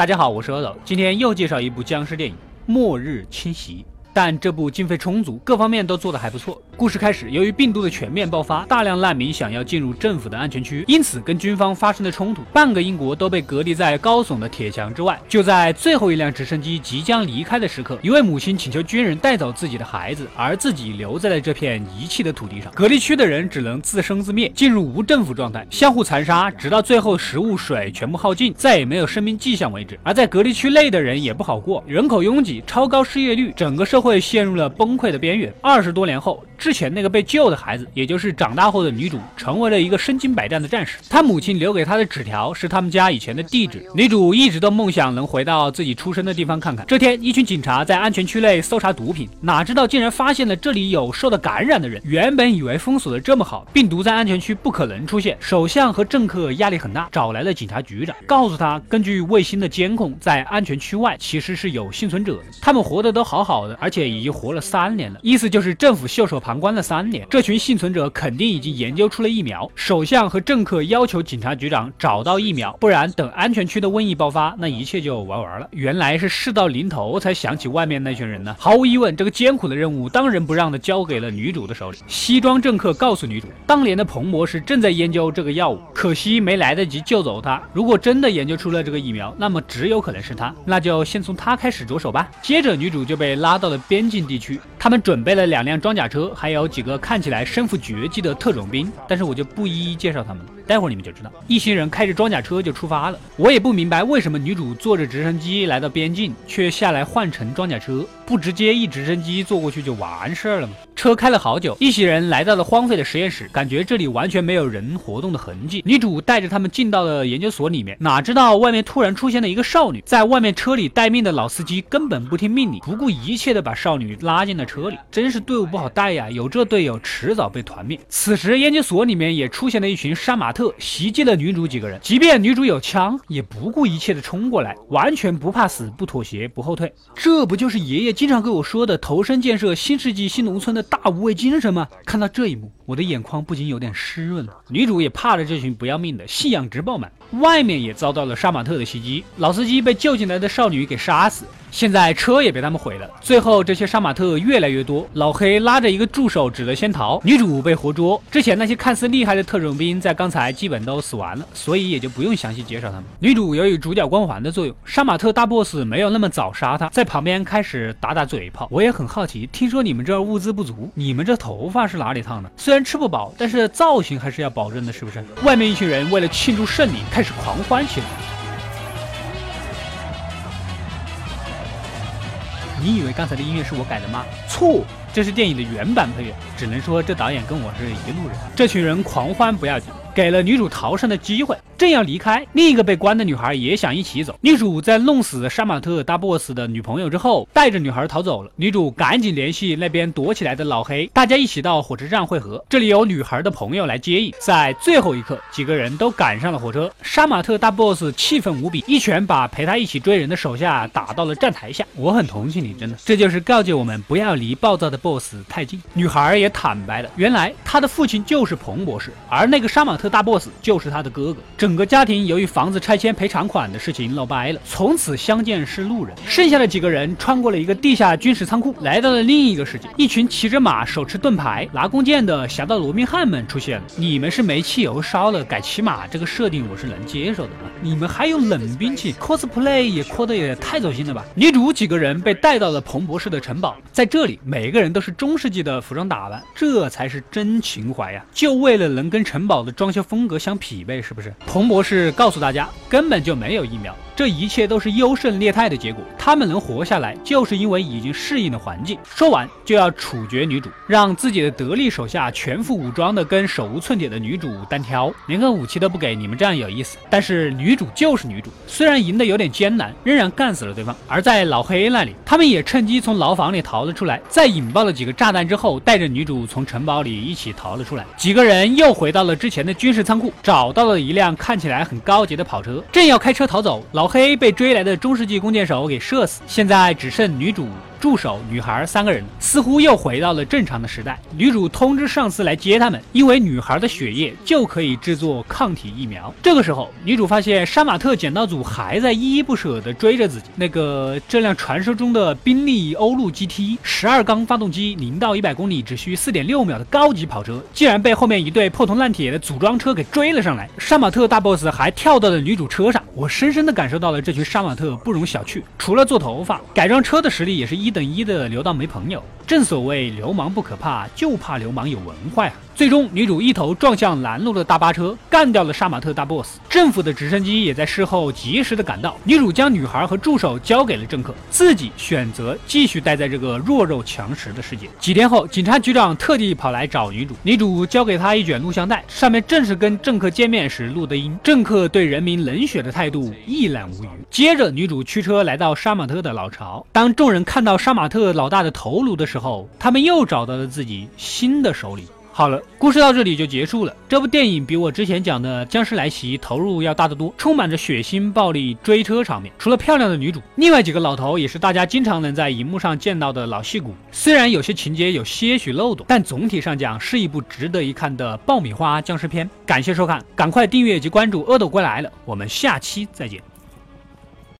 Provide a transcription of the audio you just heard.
大家好，我是阿斗，今天又介绍一部僵尸电影《末日侵袭》。但这部经费充足，各方面都做得还不错。故事开始，由于病毒的全面爆发，大量难民想要进入政府的安全区，因此跟军方发生了冲突。半个英国都被隔离在高耸的铁墙之外。就在最后一辆直升机即将离开的时刻，一位母亲请求军人带走自己的孩子，而自己留在了这片遗弃的土地上。隔离区的人只能自生自灭，进入无政府状态，相互残杀，直到最后食物、水全部耗尽，再也没有生命迹象为止。而在隔离区内的人也不好过，人口拥挤，超高失业率，整个社。会陷入了崩溃的边缘。二十多年后，之前那个被救的孩子，也就是长大后的女主，成为了一个身经百战的战士。她母亲留给她的纸条是他们家以前的地址。女主一直都梦想能回到自己出生的地方看看。这天，一群警察在安全区内搜查毒品，哪知道竟然发现了这里有受到感染的人。原本以为封锁的这么好，病毒在安全区不可能出现，首相和政客压力很大，找来了警察局长，告诉他，根据卫星的监控，在安全区外其实是有幸存者的，他们活得都好好的，而。且已经活了三年了，意思就是政府袖手旁关了三年，这群幸存者肯定已经研究出了疫苗。首相和政客要求警察局长找到疫苗，不然等安全区的瘟疫爆发，那一切就玩完了。原来是事到临头才想起外面那群人呢。毫无疑问，这个艰苦的任务当仁不让的交给了女主的手里。西装政客告诉女主，当年的彭博士正在研究这个药物，可惜没来得及救走他。如果真的研究出了这个疫苗，那么只有可能是他，那就先从他开始着手吧。接着，女主就被拉到了。边境地区，他们准备了两辆装甲车，还有几个看起来身负绝技的特种兵，但是我就不一一介绍他们了。待会儿你们就知道，一行人开着装甲车就出发了。我也不明白为什么女主坐着直升机来到边境，却下来换乘装甲车，不直接一直升机坐过去就完事儿了吗？车开了好久，一行人来到了荒废的实验室，感觉这里完全没有人活动的痕迹。女主带着他们进到了研究所里面，哪知道外面突然出现了一个少女，在外面车里待命的老司机根本不听命令，不顾一切的把少女拉进了车里，真是队伍不好带呀！有这队友，迟早被团灭。此时研究所里面也出现了一群杀马特。袭击了女主几个人，即便女主有枪，也不顾一切的冲过来，完全不怕死，不妥协，不后退。这不就是爷爷经常跟我说的投身建设新世纪新农村的大无畏精神吗？看到这一幕，我的眼眶不禁有点湿润了。女主也怕了这群不要命的，信仰值爆满。外面也遭到了杀马特的袭击，老司机被救进来的少女给杀死。现在车也被他们毁了。最后这些杀马特越来越多，老黑拉着一个助手只得先逃。女主被活捉。之前那些看似厉害的特种兵在刚才基本都死完了，所以也就不用详细介绍他们。女主由于主角光环的作用，杀马特大 boss 没有那么早杀他，在旁边开始打打嘴炮。我也很好奇，听说你们这儿物资不足，你们这头发是哪里烫的？虽然吃不饱，但是造型还是要保证的，是不是？外面一群人为了庆祝胜利，开始狂欢起来。你以为刚才的音乐是我改的吗？错，这是电影的原版配乐。只能说这导演跟我是一路人。这群人狂欢不要紧。给了女主逃生的机会，正要离开，另一个被关的女孩也想一起走。女主在弄死杀马特大 boss 的女朋友之后，带着女孩逃走了。女主赶紧联系那边躲起来的老黑，大家一起到火车站汇合。这里有女孩的朋友来接应。在最后一刻，几个人都赶上了火车。杀马特大 boss 气愤无比，一拳把陪他一起追人的手下打到了站台下。我很同情你，真的，这就是告诫我们不要离暴躁的 boss 太近。女孩也坦白了，原来她的父亲就是彭博士，而那个杀马特。大 boss 就是他的哥哥，整个家庭由于房子拆迁赔偿款的事情闹掰了，从此相见是路人。剩下的几个人穿过了一个地下军事仓库，来到了另一个世界。一群骑着马、手持盾牌、拿弓箭的侠盗罗宾汉们出现了。你们是没汽油烧了，改骑马，这个设定我是能接受的啊。你们还有冷兵器，cosplay 也 cos 的也太走心了吧？女主几个人被带到了彭博士的城堡，在这里，每个人都是中世纪的服装打扮，这才是真情怀呀！就为了能跟城堡的装修。风格相匹配，是不是？彭博士告诉大家，根本就没有疫苗。这一切都是优胜劣汰的结果。他们能活下来，就是因为已经适应了环境。说完就要处决女主，让自己的得力手下全副武装的跟手无寸铁的女主单挑，连个武器都不给，你们这样有意思？但是女主就是女主，虽然赢得有点艰难，仍然干死了对方。而在老黑那里，他们也趁机从牢房里逃了出来，在引爆了几个炸弹之后，带着女主从城堡里一起逃了出来。几个人又回到了之前的军事仓库，找到了一辆看起来很高级的跑车，正要开车逃走，老。黑被追来的中世纪弓箭手给射死，现在只剩女主助手、女孩三个人，似乎又回到了正常的时代。女主通知上司来接他们，因为女孩的血液就可以制作抗体疫苗。这个时候，女主发现杀马特剪刀组还在依依不舍地追着自己。那个这辆传说中的宾利欧陆 GT，十二缸发动机，零到一百公里只需四点六秒的高级跑车，竟然被后面一队破铜烂铁的组装车给追了上来。杀马特大 boss 还跳到了女主车上，我深深地感受到了这群杀马特不容小觑。除了做头发、改装车的实力，也是一等一的牛到没朋友。正所谓流氓不可怕，就怕流氓有文化呀。最终，女主一头撞向拦路的大巴车，干掉了杀马特大 boss。政府的直升机也在事后及时的赶到。女主将女孩和助手交给了政客，自己选择继续待在这个弱肉强食的世界。几天后，警察局长特地跑来找女主，女主交给他一卷录像带，上面正是跟政客见面时录的音。政客对人民冷血的态度一览无余。接着，女主驱车来到杀马特的老巢。当众人看到杀马特老大的头颅的时候，他们又找到了自己新的首领。好了，故事到这里就结束了。这部电影比我之前讲的《僵尸来袭》投入要大得多，充满着血腥、暴力、追车场面。除了漂亮的女主，另外几个老头也是大家经常能在荧幕上见到的老戏骨。虽然有些情节有些许漏洞，但总体上讲是一部值得一看的爆米花僵尸片。感谢收看，赶快订阅及关注《阿斗归来了》，我们下期再见。